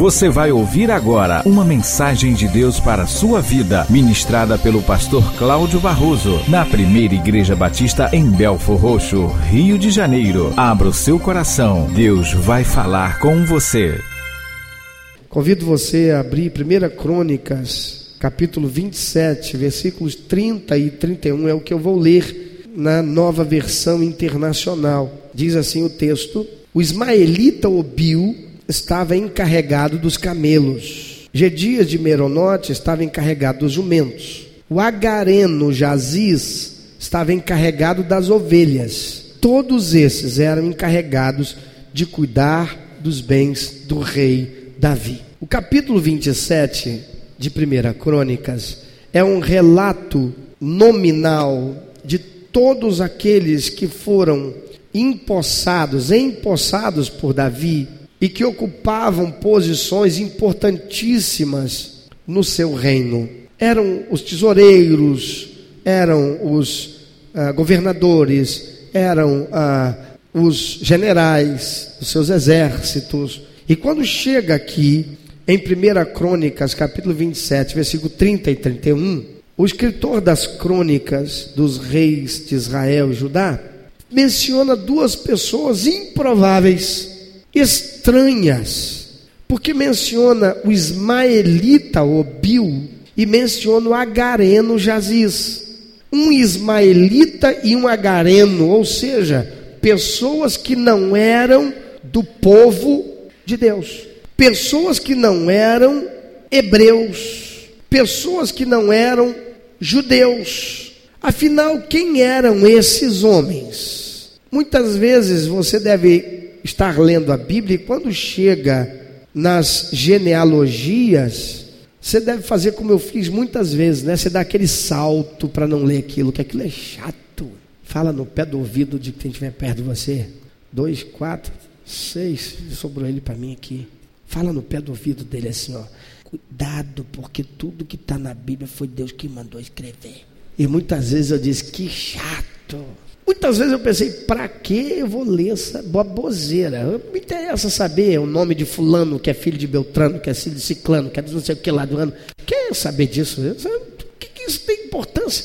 Você vai ouvir agora uma mensagem de Deus para a sua vida, ministrada pelo pastor Cláudio Barroso, na primeira Igreja Batista em Belfor Roxo, Rio de Janeiro. Abra o seu coração, Deus vai falar com você. Convido você a abrir 1 Crônicas, capítulo 27, versículos 30 e 31, é o que eu vou ler na nova versão internacional. Diz assim o texto: O ismaelita Obil estava encarregado dos camelos. Gedias de Meronote estava encarregado dos jumentos. O agareno Jaziz estava encarregado das ovelhas. Todos esses eram encarregados de cuidar dos bens do rei Davi. O capítulo 27 de 1 Crônicas é um relato nominal de todos aqueles que foram empossados, empossados por Davi e que ocupavam posições importantíssimas no seu reino. Eram os tesoureiros, eram os ah, governadores, eram ah, os generais dos seus exércitos. E quando chega aqui, em 1 Crônicas, capítulo 27, versículo 30 e 31, o escritor das crônicas dos reis de Israel e Judá menciona duas pessoas improváveis estranhas, porque menciona o ismaelita Obil e menciona o agareno Jaziz. Um ismaelita e um agareno, ou seja, pessoas que não eram do povo de Deus, pessoas que não eram hebreus, pessoas que não eram judeus. Afinal, quem eram esses homens? Muitas vezes você deve estar lendo a Bíblia e quando chega nas genealogias, você deve fazer como eu fiz muitas vezes, né? Você dá aquele salto para não ler aquilo, que aquilo é chato. Fala no pé do ouvido de quem estiver perto de você. Dois, quatro, seis, sobrou ele para mim aqui. Fala no pé do ouvido dele assim, ó. Cuidado, porque tudo que está na Bíblia foi Deus que mandou escrever. E muitas vezes eu disse, que chato. Muitas vezes eu pensei, para que eu vou ler essa baboseira? Me interessa saber o nome de fulano, que é filho de Beltrano, que é filho de Ciclano, que é de não sei o que lá do ano. Quer saber disso? O que, que isso tem importância?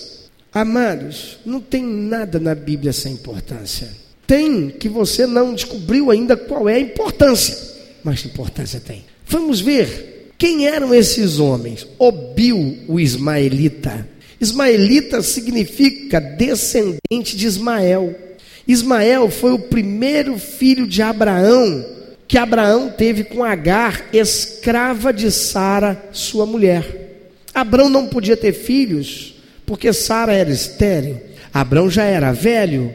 Amados, não tem nada na Bíblia sem importância. Tem que você não descobriu ainda qual é a importância, mas importância tem. Vamos ver quem eram esses homens. Obil, o ismaelita, Ismaelita significa descendente de Ismael. Ismael foi o primeiro filho de Abraão que Abraão teve com Agar, escrava de Sara, sua mulher. Abraão não podia ter filhos porque Sara era estéril. Abraão já era velho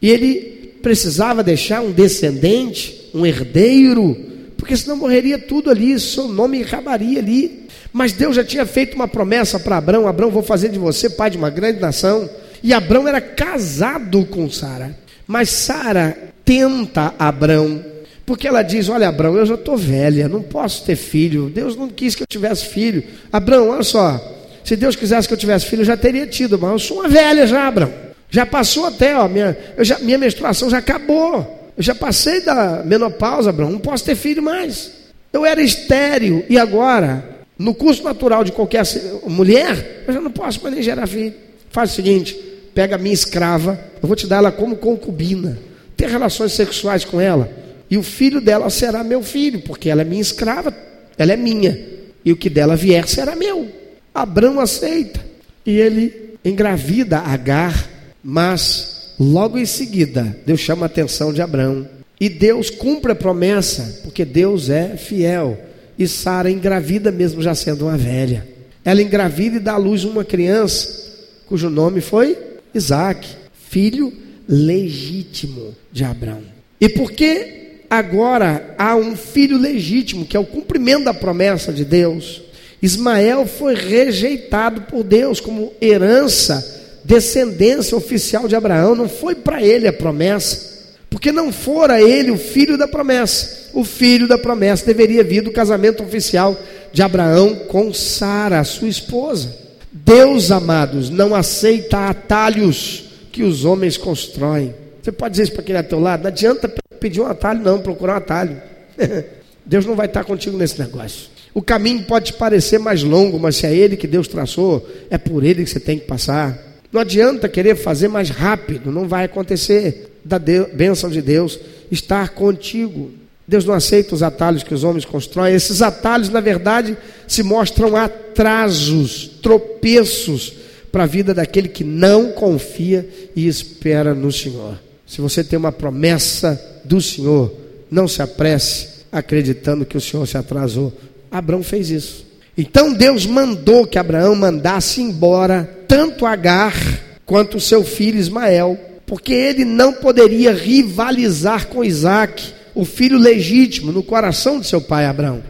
e ele precisava deixar um descendente, um herdeiro, porque senão morreria tudo ali, seu nome acabaria ali. Mas Deus já tinha feito uma promessa para Abraão: Abraão, vou fazer de você pai de uma grande nação. E Abraão era casado com Sara. Mas Sara tenta Abraão, porque ela diz: Olha, Abraão, eu já estou velha, não posso ter filho. Deus não quis que eu tivesse filho. Abraão, olha só, se Deus quisesse que eu tivesse filho, eu já teria tido, mas eu sou uma velha já, Abraão. Já passou até, ó, minha, já, minha menstruação já acabou. Eu já passei da menopausa, Abraão, não posso ter filho mais. Eu era estéreo e agora no curso natural de qualquer mulher, eu já não posso mais nem gerar filho. Faz o seguinte: pega a minha escrava, eu vou te dar ela como concubina, ter relações sexuais com ela, e o filho dela será meu filho, porque ela é minha escrava, ela é minha, e o que dela vier será meu. Abraão aceita, e ele engravida Agar, mas logo em seguida, Deus chama a atenção de Abraão, e Deus cumpre a promessa, porque Deus é fiel. E Sara engravida mesmo já sendo uma velha. Ela engravida e dá à luz uma criança, cujo nome foi Isaac, filho legítimo de Abraão. E porque agora há um filho legítimo, que é o cumprimento da promessa de Deus, Ismael foi rejeitado por Deus como herança, descendência oficial de Abraão, não foi para ele a promessa porque não fora ele o filho da promessa. O filho da promessa deveria vir do casamento oficial de Abraão com Sara, sua esposa. Deus, amados, não aceita atalhos que os homens constroem. Você pode dizer isso para quem está ao teu lado? Não adianta pedir um atalho, não, procurar um atalho. Deus não vai estar contigo nesse negócio. O caminho pode parecer mais longo, mas se é ele que Deus traçou, é por ele que você tem que passar. Não adianta querer fazer mais rápido, não vai acontecer. Da bênção de Deus estar contigo. Deus não aceita os atalhos que os homens constroem. Esses atalhos, na verdade, se mostram atrasos, tropeços para a vida daquele que não confia e espera no Senhor. Se você tem uma promessa do Senhor, não se apresse acreditando que o Senhor se atrasou. Abraão fez isso. Então Deus mandou que Abraão mandasse embora tanto Agar quanto seu filho Ismael, porque ele não poderia rivalizar com Isaac, o filho legítimo, no coração de seu pai Abraão.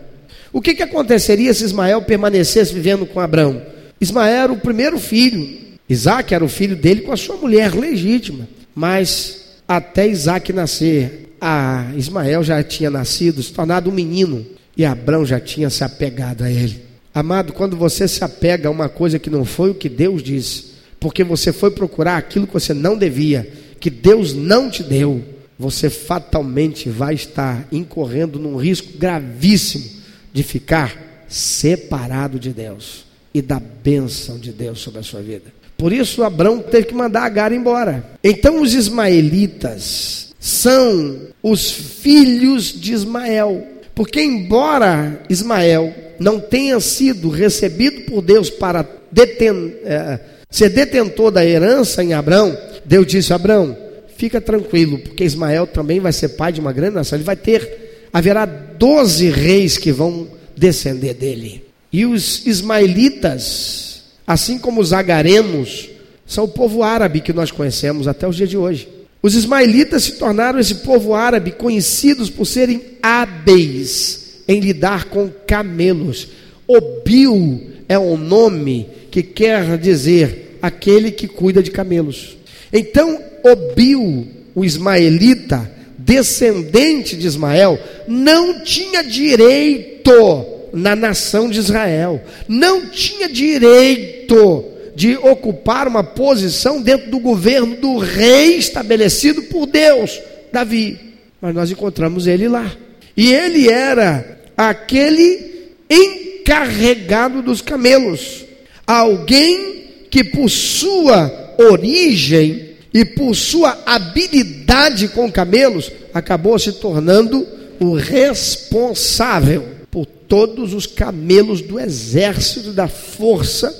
O que, que aconteceria se Ismael permanecesse vivendo com Abraão? Ismael era o primeiro filho, Isaac era o filho dele com a sua mulher legítima, mas até Isaac nascer, Ismael já tinha nascido, se tornado um menino, e Abraão já tinha se apegado a ele. Amado, quando você se apega a uma coisa que não foi o que Deus disse, porque você foi procurar aquilo que você não devia, que Deus não te deu, você fatalmente vai estar incorrendo num risco gravíssimo de ficar separado de Deus e da bênção de Deus sobre a sua vida. Por isso, Abraão teve que mandar Agar embora. Então, os ismaelitas são os filhos de Ismael. Porque, embora Ismael não tenha sido recebido por Deus para deten é, ser detentor da herança em Abraão, Deus disse: Abraão, fica tranquilo, porque Ismael também vai ser pai de uma grande nação. Ele vai ter, haverá doze reis que vão descender dele. E os ismaelitas, assim como os agarenos, são o povo árabe que nós conhecemos até os dias de hoje. Os ismaelitas se tornaram esse povo árabe conhecidos por serem hábeis em lidar com camelos. Obil é um nome que quer dizer aquele que cuida de camelos. Então, Obil, o ismaelita, descendente de Ismael, não tinha direito na nação de Israel, não tinha direito de ocupar uma posição dentro do governo do rei estabelecido por Deus, Davi. Mas nós encontramos ele lá. E ele era aquele encarregado dos camelos, alguém que por sua origem e por sua habilidade com camelos acabou se tornando o responsável por todos os camelos do exército da força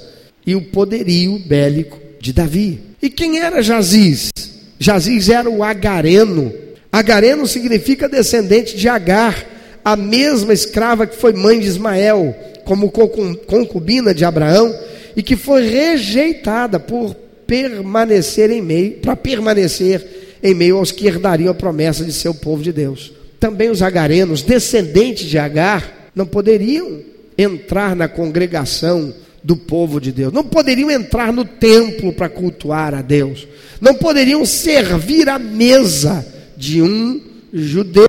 e o poderio bélico de Davi. E quem era Jaziz? Jaziz era o Agareno. Agareno significa descendente de Agar, a mesma escrava que foi mãe de Ismael, como concubina de Abraão, e que foi rejeitada por permanecer em meio, para permanecer em meio aos que herdariam a promessa de ser o povo de Deus. Também os agarenos, descendentes de Agar, não poderiam entrar na congregação do povo de Deus. Não poderiam entrar no templo para cultuar a Deus. Não poderiam servir à mesa de um judeu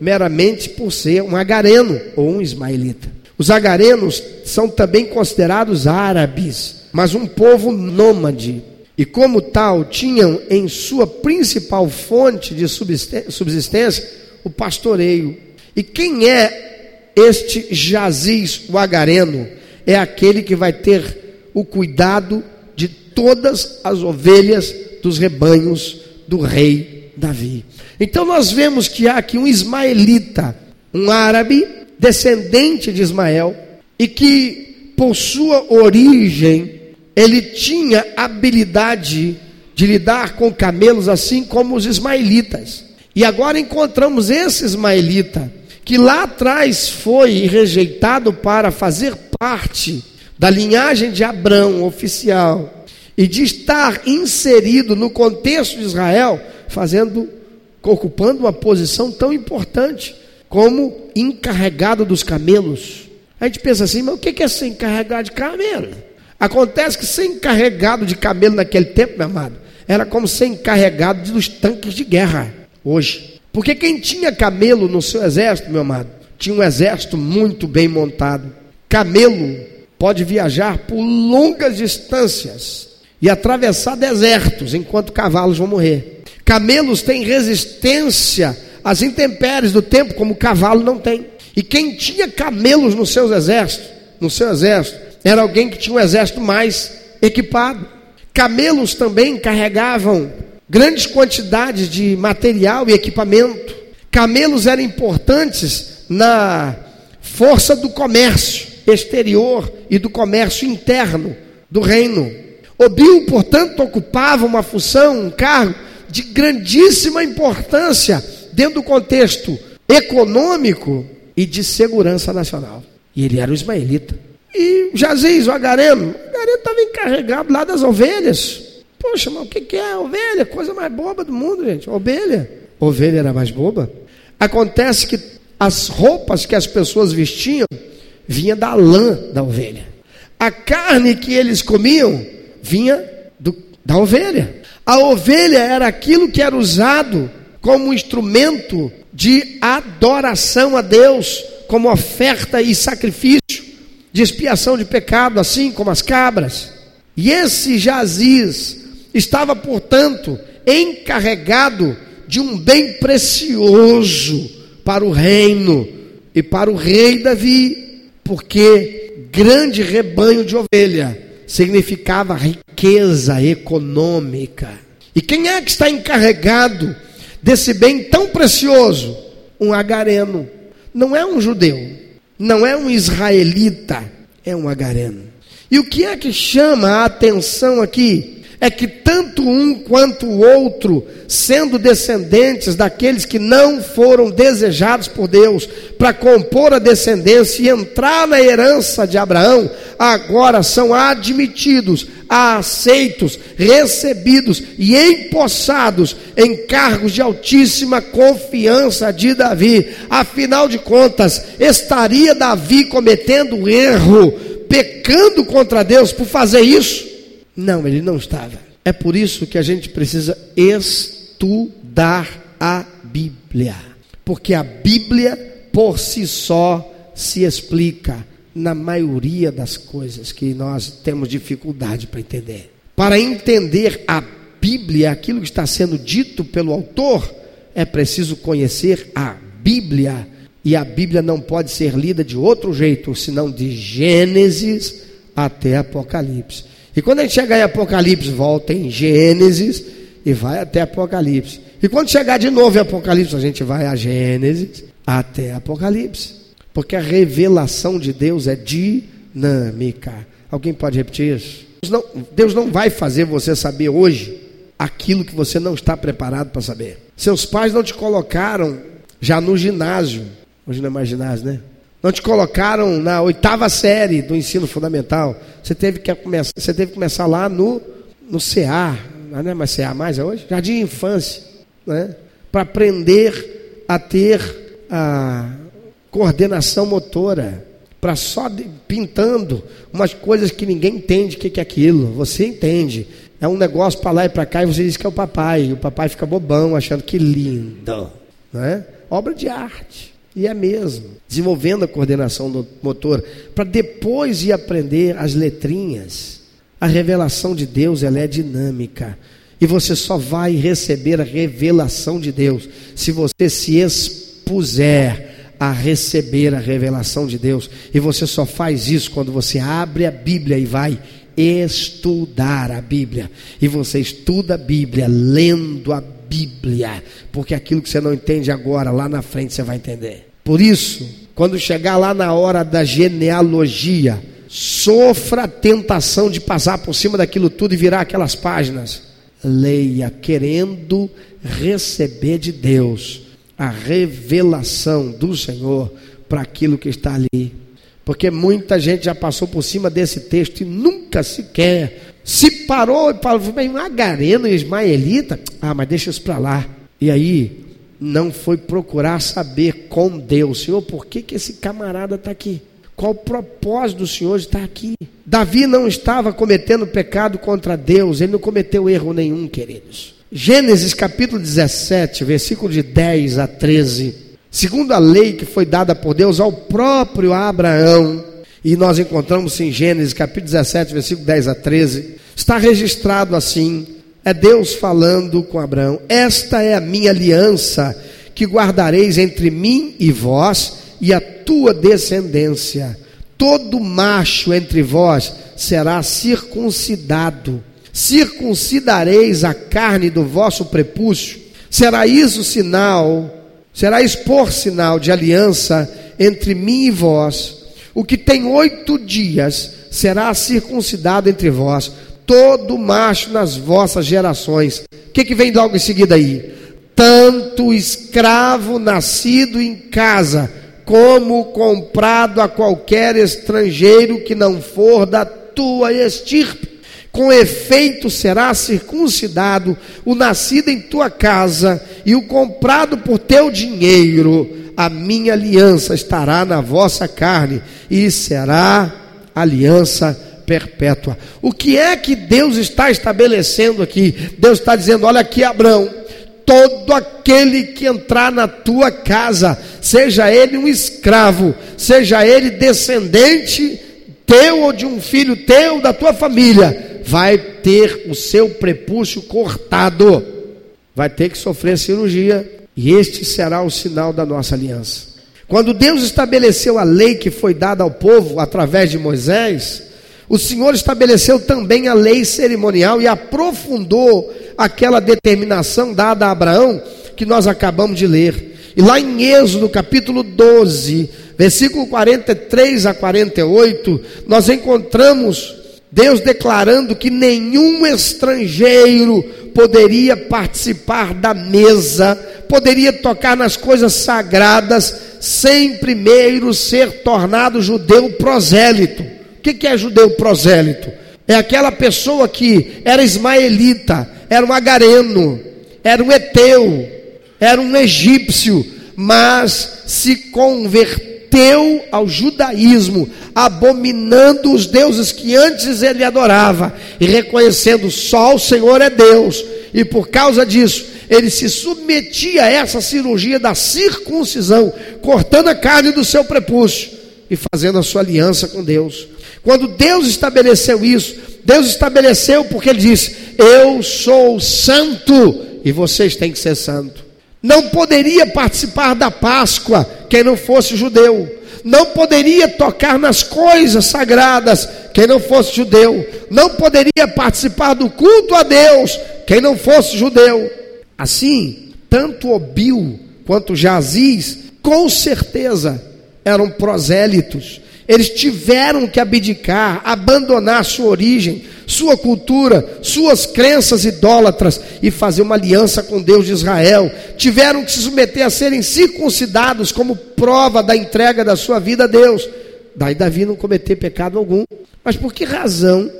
meramente por ser um agareno ou um ismaelita. Os agarenos são também considerados árabes, mas um povo nômade. E como tal, tinham em sua principal fonte de subsistência o pastoreio. E quem é este Jaziz, o agareno? é aquele que vai ter o cuidado de todas as ovelhas dos rebanhos do rei Davi. Então nós vemos que há aqui um ismaelita, um árabe, descendente de Ismael, e que por sua origem ele tinha habilidade de lidar com camelos assim como os ismaelitas. E agora encontramos esse ismaelita que lá atrás foi rejeitado para fazer parte da linhagem de Abraão oficial e de estar inserido no contexto de Israel, fazendo, ocupando uma posição tão importante como encarregado dos camelos. A gente pensa assim, mas o que é ser encarregado de camelo? Acontece que ser encarregado de camelo naquele tempo, meu amado, era como ser encarregado dos tanques de guerra hoje. Porque quem tinha camelo no seu exército, meu amado, tinha um exército muito bem montado. Camelo pode viajar por longas distâncias e atravessar desertos, enquanto cavalos vão morrer. Camelos têm resistência às intempéries do tempo, como o cavalo não tem. E quem tinha camelos nos seus exércitos, no seu exército, era alguém que tinha um exército mais equipado. Camelos também carregavam grandes quantidades de material e equipamento. Camelos eram importantes na força do comércio exterior e do comércio interno do reino. Obil, portanto, ocupava uma função, um cargo de grandíssima importância dentro do contexto econômico e de segurança nacional. E ele era o ismaelita. E Jaziz, o agareno, o agareno estava encarregado lá das ovelhas. Poxa, mas o que, é ovelha? Coisa mais boba do mundo, gente. Ovelha. Ovelha era mais boba. Acontece que as roupas que as pessoas vestiam vinha da lã da ovelha. A carne que eles comiam vinha do, da ovelha. A ovelha era aquilo que era usado como instrumento de adoração a Deus, como oferta e sacrifício de expiação de pecado, assim como as cabras. E esse Jaziz estava, portanto, encarregado de um bem precioso para o reino e para o rei Davi, porque grande rebanho de ovelha significava riqueza econômica. E quem é que está encarregado desse bem tão precioso? Um agareno. Não é um judeu, não é um israelita, é um agareno. E o que é que chama a atenção aqui? É que tanto um quanto o outro, sendo descendentes daqueles que não foram desejados por Deus para compor a descendência e entrar na herança de Abraão, agora são admitidos, aceitos, recebidos e empossados em cargos de altíssima confiança de Davi. Afinal de contas, estaria Davi cometendo erro, pecando contra Deus por fazer isso? Não, ele não estava. É por isso que a gente precisa estudar a Bíblia. Porque a Bíblia por si só se explica na maioria das coisas que nós temos dificuldade para entender. Para entender a Bíblia, aquilo que está sendo dito pelo autor, é preciso conhecer a Bíblia. E a Bíblia não pode ser lida de outro jeito, senão de Gênesis até Apocalipse. E quando a gente chegar em Apocalipse, volta em Gênesis e vai até Apocalipse. E quando chegar de novo em Apocalipse, a gente vai a Gênesis até Apocalipse. Porque a revelação de Deus é dinâmica. Alguém pode repetir isso? Deus não, Deus não vai fazer você saber hoje aquilo que você não está preparado para saber. Seus pais não te colocaram já no ginásio. Hoje não é mais ginásio, né? Não te colocaram na oitava série do ensino fundamental. Você teve que começar, você teve que começar lá no, no CA, não é mais CA mais é hoje? Jardim de Infância, né? Para aprender a ter a coordenação motora, para só de, pintando umas coisas que ninguém entende o que, que é aquilo. Você entende. É um negócio para lá e para cá e você diz que é o papai. E o papai fica bobão, achando que lindo. Né? Obra de arte. E é mesmo, desenvolvendo a coordenação do motor, para depois ir aprender as letrinhas. A revelação de Deus ela é dinâmica. E você só vai receber a revelação de Deus se você se expuser a receber a revelação de Deus. E você só faz isso quando você abre a Bíblia e vai estudar a Bíblia. E você estuda a Bíblia lendo a Bíblia, porque aquilo que você não entende agora, lá na frente você vai entender. Por isso, quando chegar lá na hora da genealogia, sofra a tentação de passar por cima daquilo tudo e virar aquelas páginas. Leia, querendo receber de Deus a revelação do Senhor para aquilo que está ali. Porque muita gente já passou por cima desse texto e nunca sequer se parou e falou, bem, Magareno e Ismaelita, ah, mas deixa isso para lá. E aí, não foi procurar saber com Deus, Senhor, por que, que esse camarada está aqui? Qual o propósito do Senhor de estar aqui? Davi não estava cometendo pecado contra Deus, ele não cometeu erro nenhum, queridos. Gênesis capítulo 17, versículo de 10 a 13. Segundo a lei que foi dada por Deus ao próprio Abraão, e nós encontramos em Gênesis capítulo 17, versículo 10 a 13, está registrado assim: é Deus falando com Abraão: Esta é a minha aliança que guardareis entre mim e vós e a tua descendência. Todo macho entre vós será circuncidado. Circuncidareis a carne do vosso prepúcio. Será isso sinal, será expor sinal de aliança entre mim e vós. O que tem oito dias será circuncidado entre vós, todo macho nas vossas gerações. O que, que vem logo em seguida aí? Tanto escravo nascido em casa, como comprado a qualquer estrangeiro que não for da tua estirpe. Com efeito será circuncidado o nascido em tua casa e o comprado por teu dinheiro. A minha aliança estará na vossa carne e será aliança perpétua. O que é que Deus está estabelecendo aqui? Deus está dizendo: olha aqui, Abraão, todo aquele que entrar na tua casa, seja ele um escravo, seja ele descendente teu ou de um filho teu da tua família, vai ter o seu prepúcio cortado, vai ter que sofrer cirurgia, e este será o sinal da nossa aliança. Quando Deus estabeleceu a lei que foi dada ao povo através de Moisés, o Senhor estabeleceu também a lei cerimonial e aprofundou aquela determinação dada a Abraão que nós acabamos de ler. E lá em Êxodo capítulo 12, versículo 43 a 48, nós encontramos Deus declarando que nenhum estrangeiro poderia participar da mesa, poderia tocar nas coisas sagradas, sem primeiro ser tornado judeu prosélito. O que é judeu prosélito? É aquela pessoa que era ismaelita, era um agareno, era um eteu, era um egípcio, mas se converteu ao judaísmo, abominando os deuses que antes ele adorava e reconhecendo só o Senhor é Deus. E por causa disso, ele se submetia a essa cirurgia da circuncisão, cortando a carne do seu prepúcio e fazendo a sua aliança com Deus. Quando Deus estabeleceu isso, Deus estabeleceu porque Ele disse: Eu sou santo e vocês têm que ser santo. Não poderia participar da Páscoa quem não fosse judeu. Não poderia tocar nas coisas sagradas quem não fosse judeu. Não poderia participar do culto a Deus quem não fosse judeu. Assim, tanto Obil quanto Jaziz, com certeza, eram prosélitos. Eles tiveram que abdicar, abandonar sua origem, sua cultura, suas crenças idólatras e fazer uma aliança com Deus de Israel. Tiveram que se submeter a serem circuncidados como prova da entrega da sua vida a Deus. Daí Davi não cometer pecado algum. Mas por que razão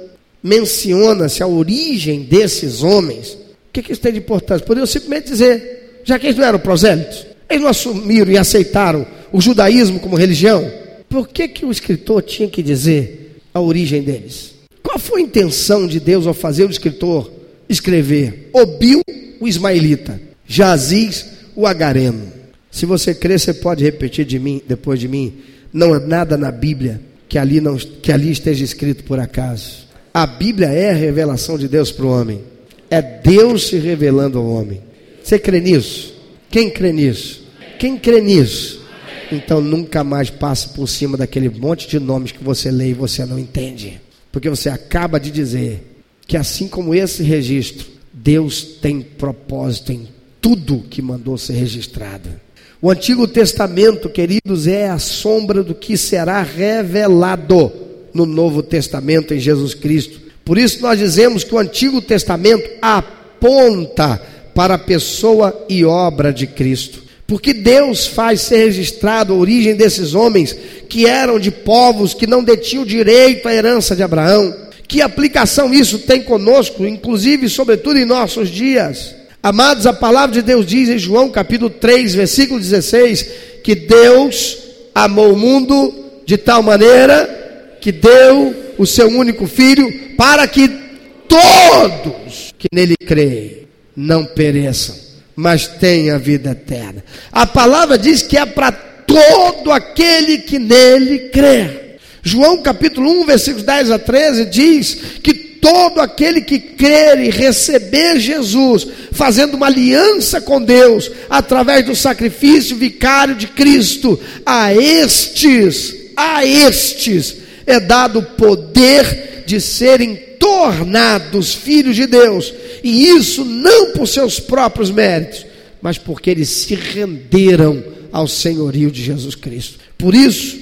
menciona-se a origem desses homens? que, que isso tem de importância? Poderiam simplesmente dizer, já que eles não eram prosélitos, eles não assumiram e aceitaram o judaísmo como religião, por que, que o escritor tinha que dizer a origem deles? Qual foi a intenção de Deus ao fazer o escritor escrever Obil, o ismaelita, Jaziz, o agareno? Se você crer, você pode repetir de mim, depois de mim, não há nada na Bíblia que ali, não, que ali esteja escrito por acaso. A Bíblia é a revelação de Deus para o homem. É Deus se revelando ao homem. Você crê nisso? Quem crê nisso? Quem crê nisso? Então nunca mais passe por cima daquele monte de nomes que você lê e você não entende. Porque você acaba de dizer que assim como esse registro, Deus tem propósito em tudo que mandou ser registrado. O Antigo Testamento, queridos, é a sombra do que será revelado no Novo Testamento em Jesus Cristo. Por isso nós dizemos que o Antigo Testamento aponta para a pessoa e obra de Cristo. Porque Deus faz ser registrado a origem desses homens que eram de povos que não detinham direito à herança de Abraão. Que aplicação isso tem conosco, inclusive, sobretudo em nossos dias? Amados, a palavra de Deus diz em João capítulo 3, versículo 16, que Deus amou o mundo de tal maneira que deu o seu único filho, para que todos que nele creem não pereçam, mas tenham a vida eterna. A palavra diz que é para todo aquele que nele crê. João capítulo 1, versículos 10 a 13 diz que todo aquele que crer e receber Jesus, fazendo uma aliança com Deus, através do sacrifício vicário de Cristo, a estes, a estes, é dado o poder de serem tornados filhos de Deus, e isso não por seus próprios méritos, mas porque eles se renderam ao senhorio de Jesus Cristo. Por isso,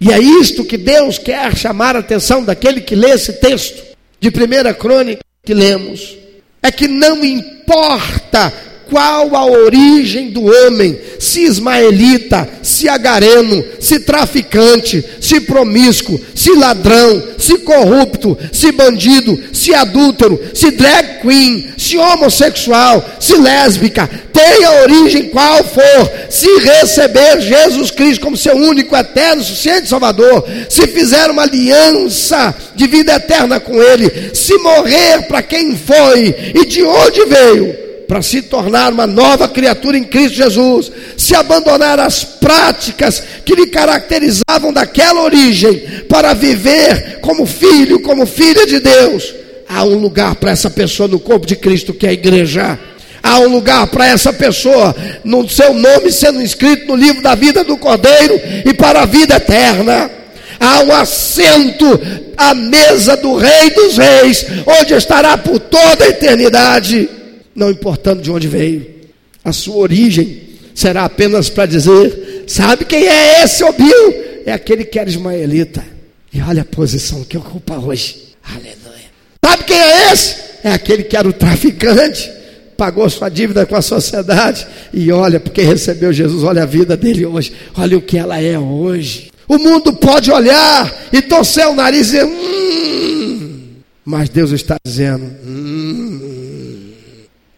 e é isto que Deus quer chamar a atenção daquele que lê esse texto de primeira crônica que lemos é que não importa qual a origem do homem, se ismaelita, se agareno, se traficante, se promíscuo, se ladrão, se corrupto, se bandido, se adúltero, se drag queen, se homossexual, se lésbica, tenha origem qual for, se receber Jesus Cristo como seu único, eterno, suficiente Salvador, se fizer uma aliança de vida eterna com Ele, se morrer para quem foi e de onde veio, para se tornar uma nova criatura em Cristo Jesus, se abandonar as práticas que lhe caracterizavam daquela origem, para viver como filho, como filha de Deus. Há um lugar para essa pessoa no corpo de Cristo que é a igreja. Há um lugar para essa pessoa, no seu nome sendo inscrito no livro da vida do Cordeiro e para a vida eterna. Há um assento à mesa do Rei dos Reis, onde estará por toda a eternidade não importando de onde veio. A sua origem será apenas para dizer: sabe quem é esse Obil? É aquele que era ismaelita. E olha a posição que ocupa hoje. Aleluia. Sabe quem é esse? É aquele que era o traficante, pagou sua dívida com a sociedade. E olha, porque recebeu Jesus, olha a vida dele hoje, olha o que ela é hoje. O mundo pode olhar e torcer o nariz e dizer, hum, mas Deus está dizendo, hum,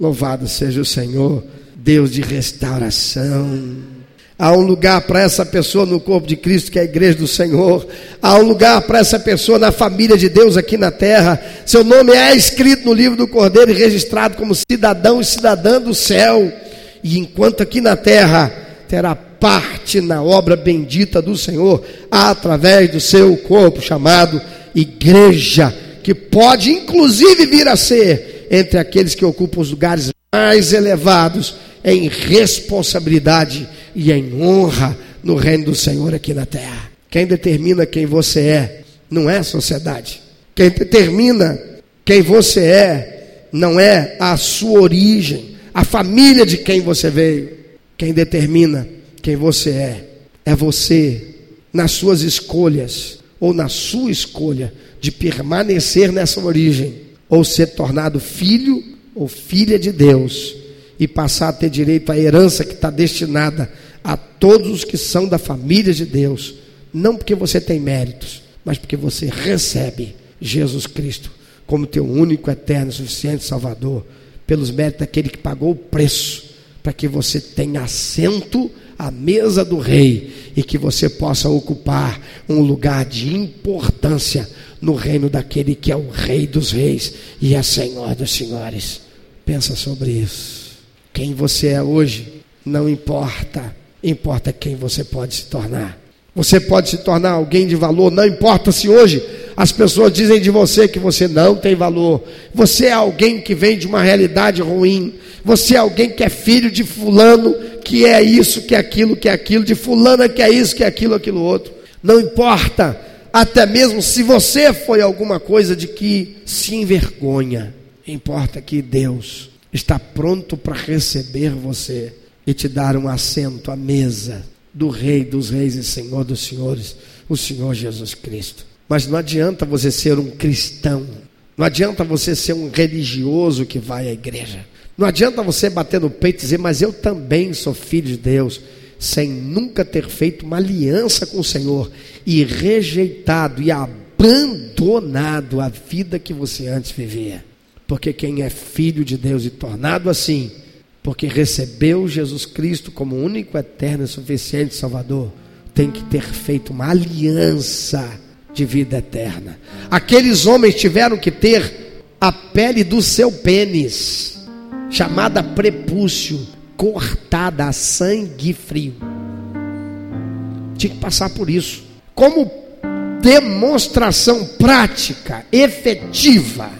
Louvado seja o Senhor, Deus de restauração. Há um lugar para essa pessoa no corpo de Cristo, que é a igreja do Senhor. Há um lugar para essa pessoa na família de Deus aqui na terra. Seu nome é escrito no livro do Cordeiro e registrado como cidadão e cidadã do céu. E enquanto aqui na terra terá parte na obra bendita do Senhor, através do seu corpo chamado igreja, que pode inclusive vir a ser entre aqueles que ocupam os lugares mais elevados em responsabilidade e em honra no reino do Senhor aqui na terra. Quem determina quem você é não é a sociedade. Quem determina quem você é não é a sua origem, a família de quem você veio. Quem determina quem você é é você nas suas escolhas ou na sua escolha de permanecer nessa origem ou ser tornado filho ou filha de Deus e passar a ter direito à herança que está destinada a todos os que são da família de Deus, não porque você tem méritos, mas porque você recebe Jesus Cristo como teu único, eterno, suficiente Salvador, pelos méritos daquele que pagou o preço para que você tenha assento à mesa do rei e que você possa ocupar um lugar de importância no reino daquele que é o Rei dos Reis e é Senhor dos Senhores. Pensa sobre isso. Quem você é hoje não importa, importa quem você pode se tornar. Você pode se tornar alguém de valor, não importa se hoje as pessoas dizem de você que você não tem valor. Você é alguém que vem de uma realidade ruim. Você é alguém que é filho de fulano, que é isso, que é aquilo, que é aquilo, de fulana que é isso, que é aquilo, aquilo outro. Não importa até mesmo se você foi alguma coisa de que se envergonha, importa que Deus está pronto para receber você e te dar um assento à mesa do Rei dos Reis e Senhor dos Senhores, o Senhor Jesus Cristo. Mas não adianta você ser um cristão, não adianta você ser um religioso que vai à igreja, não adianta você bater no peito e dizer, mas eu também sou filho de Deus sem nunca ter feito uma aliança com o Senhor e rejeitado e abandonado a vida que você antes vivia. Porque quem é filho de Deus e tornado assim, porque recebeu Jesus Cristo como único, eterno e suficiente Salvador, tem que ter feito uma aliança de vida eterna. Aqueles homens tiveram que ter a pele do seu pênis, chamada prepúcio, cortada a sangue frio. Tinha que passar por isso. Como demonstração prática, efetiva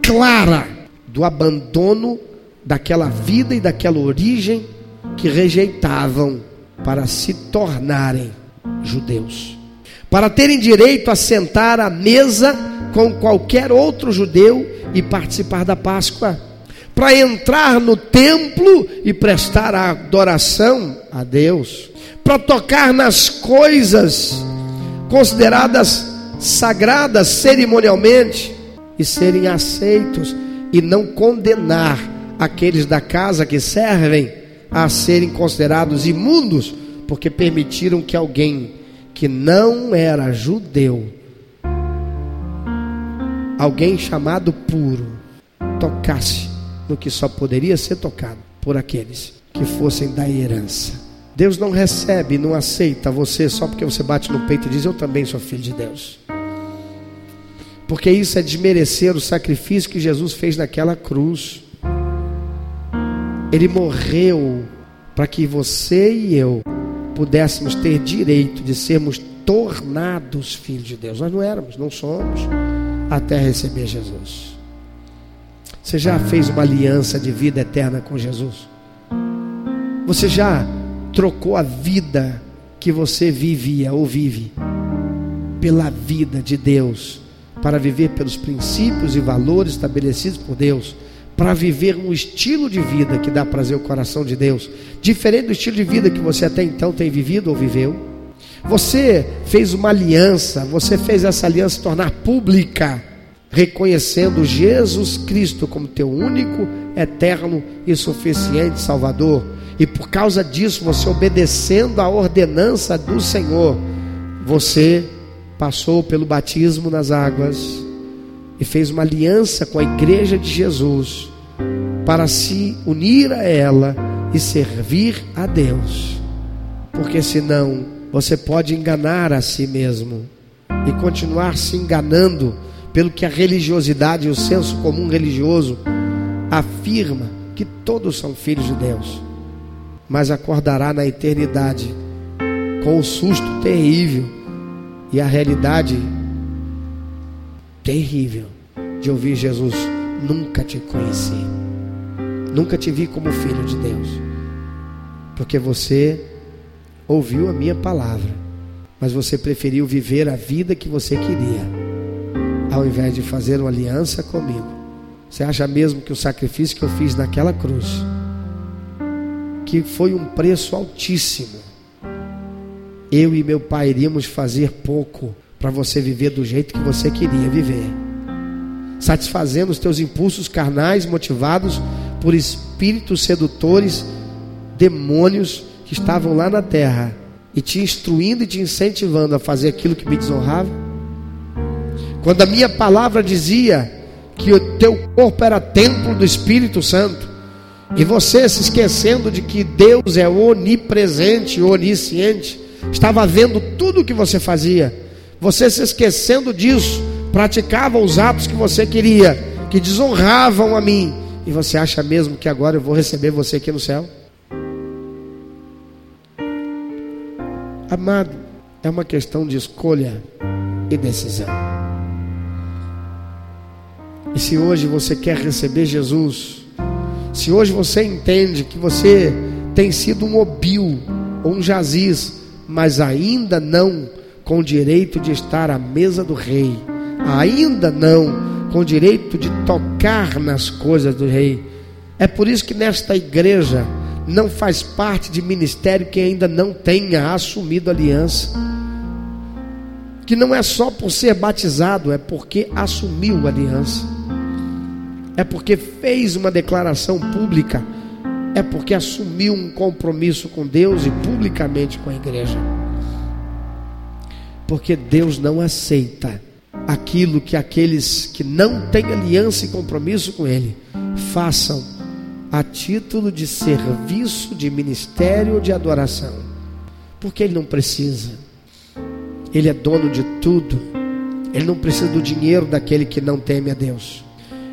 clara do abandono daquela vida e daquela origem que rejeitavam para se tornarem judeus. Para terem direito a sentar à mesa com qualquer outro judeu e participar da Páscoa. Para entrar no templo e prestar a adoração a Deus. Para tocar nas coisas consideradas sagradas cerimonialmente e serem aceitos e não condenar aqueles da casa que servem a serem considerados imundos porque permitiram que alguém que não era judeu, alguém chamado puro, tocasse no que só poderia ser tocado por aqueles que fossem da herança. Deus não recebe, não aceita você só porque você bate no peito e diz: Eu também sou filho de Deus. Porque isso é desmerecer o sacrifício que Jesus fez naquela cruz. Ele morreu para que você e eu pudéssemos ter direito de sermos tornados filhos de Deus. Nós não éramos, não somos, até receber Jesus. Você já fez uma aliança de vida eterna com Jesus? Você já trocou a vida que você vivia ou vive pela vida de Deus, para viver pelos princípios e valores estabelecidos por Deus? para viver um estilo de vida que dá prazer ao coração de Deus, diferente do estilo de vida que você até então tem vivido ou viveu. Você fez uma aliança, você fez essa aliança tornar pública, reconhecendo Jesus Cristo como teu único, eterno e suficiente Salvador. E por causa disso, você obedecendo a ordenança do Senhor, você passou pelo batismo nas águas e fez uma aliança com a igreja de Jesus para se unir a ela e servir a Deus. Porque senão você pode enganar a si mesmo e continuar se enganando pelo que a religiosidade e o senso comum religioso afirma que todos são filhos de Deus. Mas acordará na eternidade com o susto terrível e a realidade terrível de ouvir Jesus: Nunca te conheci, nunca te vi como filho de Deus, porque você ouviu a minha palavra, mas você preferiu viver a vida que você queria, ao invés de fazer uma aliança comigo. Você acha mesmo que o sacrifício que eu fiz naquela cruz, que foi um preço altíssimo, eu e meu pai iríamos fazer pouco para você viver do jeito que você queria viver, satisfazendo os teus impulsos carnais motivados por espíritos sedutores, demônios que estavam lá na terra e te instruindo e te incentivando a fazer aquilo que me desonrava? Quando a minha palavra dizia que o teu corpo era templo do Espírito Santo, e você se esquecendo de que Deus é onipresente, onisciente, estava vendo tudo o que você fazia você se esquecendo disso, praticava os atos que você queria, que desonravam a mim. E você acha mesmo que agora eu vou receber você aqui no céu? Amado, é uma questão de escolha e decisão. E se hoje você quer receber Jesus, se hoje você entende que você tem sido um obil ou um jaziz, mas ainda não com direito de estar à mesa do rei, ainda não com direito de tocar nas coisas do rei. É por isso que nesta igreja não faz parte de ministério que ainda não tenha assumido aliança. Que não é só por ser batizado, é porque assumiu aliança. É porque fez uma declaração pública, é porque assumiu um compromisso com Deus e publicamente com a igreja. Porque Deus não aceita aquilo que aqueles que não têm aliança e compromisso com Ele façam a título de serviço, de ministério ou de adoração. Porque Ele não precisa. Ele é dono de tudo. Ele não precisa do dinheiro daquele que não teme a Deus.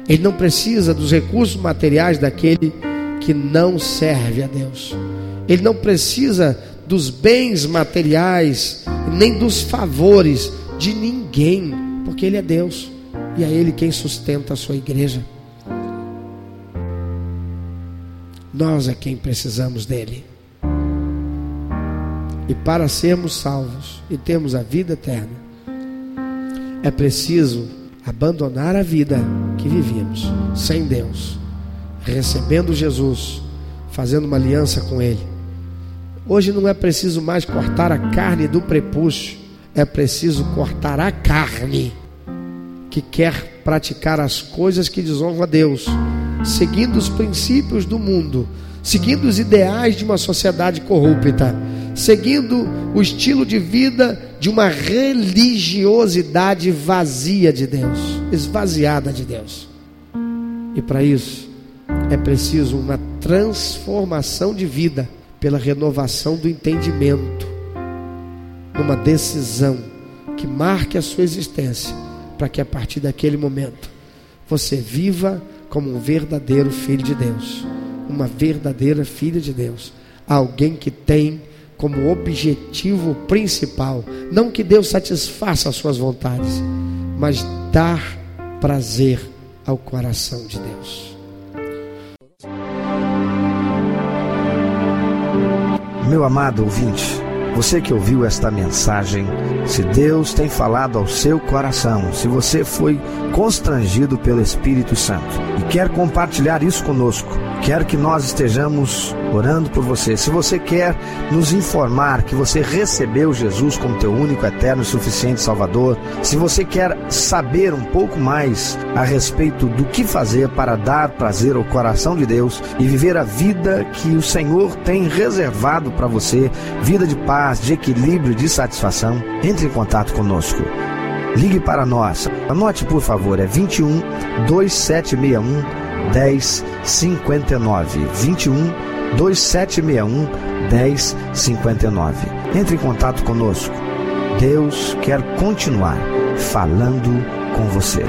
Ele não precisa dos recursos materiais daquele que não serve a Deus. Ele não precisa dos bens materiais, nem dos favores de ninguém, porque Ele é Deus. E é Ele quem sustenta a sua igreja. Nós é quem precisamos dele. E para sermos salvos e termos a vida eterna, é preciso abandonar a vida que vivíamos sem Deus, recebendo Jesus, fazendo uma aliança com Ele. Hoje não é preciso mais cortar a carne do prepúcio, é preciso cortar a carne que quer praticar as coisas que desonram a Deus, seguindo os princípios do mundo, seguindo os ideais de uma sociedade corrupta, seguindo o estilo de vida de uma religiosidade vazia de Deus, esvaziada de Deus. E para isso é preciso uma transformação de vida pela renovação do entendimento, numa decisão que marque a sua existência para que a partir daquele momento você viva como um verdadeiro filho de Deus, uma verdadeira filha de Deus, alguém que tem como objetivo principal, não que Deus satisfaça as suas vontades, mas dar prazer ao coração de Deus. Meu amado ouvinte, você que ouviu esta mensagem, se Deus tem falado ao seu coração, se você foi constrangido pelo Espírito Santo e quer compartilhar isso conosco, quer que nós estejamos orando por você. Se você quer nos informar que você recebeu Jesus como teu único, eterno e suficiente Salvador, se você quer saber um pouco mais a respeito do que fazer para dar prazer ao coração de Deus e viver a vida que o Senhor tem reservado para você, vida de paz, de equilíbrio, de satisfação, entre em contato conosco. Ligue para nós. Anote, por favor, é 21 2761 1059 21 2761 1059. Entre em contato conosco. Deus quer continuar falando com você.